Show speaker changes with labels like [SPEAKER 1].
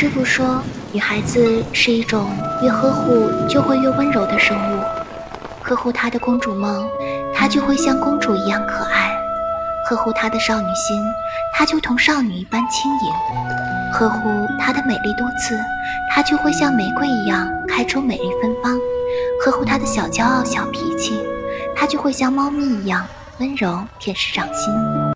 [SPEAKER 1] 师傅说女孩子是一种越呵护就会越温柔的生物。呵护她的公主梦她就会像公主一样可爱。呵护她的少女心她就同少女一般轻盈。呵护她的美丽多姿她就会像玫瑰一样开出美丽芬芳。呵护她的小骄傲小脾气她就会像猫咪一样温柔舔舐掌心。